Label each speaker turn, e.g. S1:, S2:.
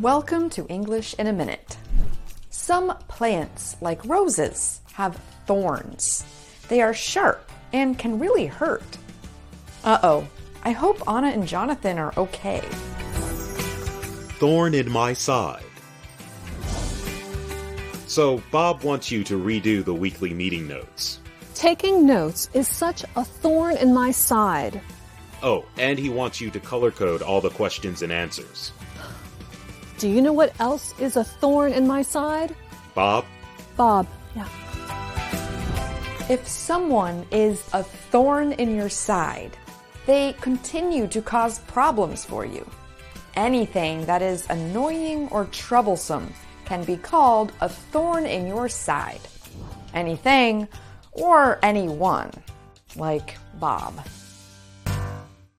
S1: Welcome to English in a Minute. Some plants, like roses, have thorns. They are sharp and can really hurt. Uh oh, I hope Anna and Jonathan are okay.
S2: Thorn in my side. So, Bob wants you to redo the weekly meeting notes.
S3: Taking notes is such a thorn in my side.
S2: Oh, and he wants you to color code all the questions and answers.
S3: Do you know what else is a thorn in my side?
S2: Bob?
S3: Bob. Yeah.
S1: If someone is a thorn in your side, they continue to cause problems for you. Anything that is annoying or troublesome can be called a thorn in your side. Anything or anyone, like Bob.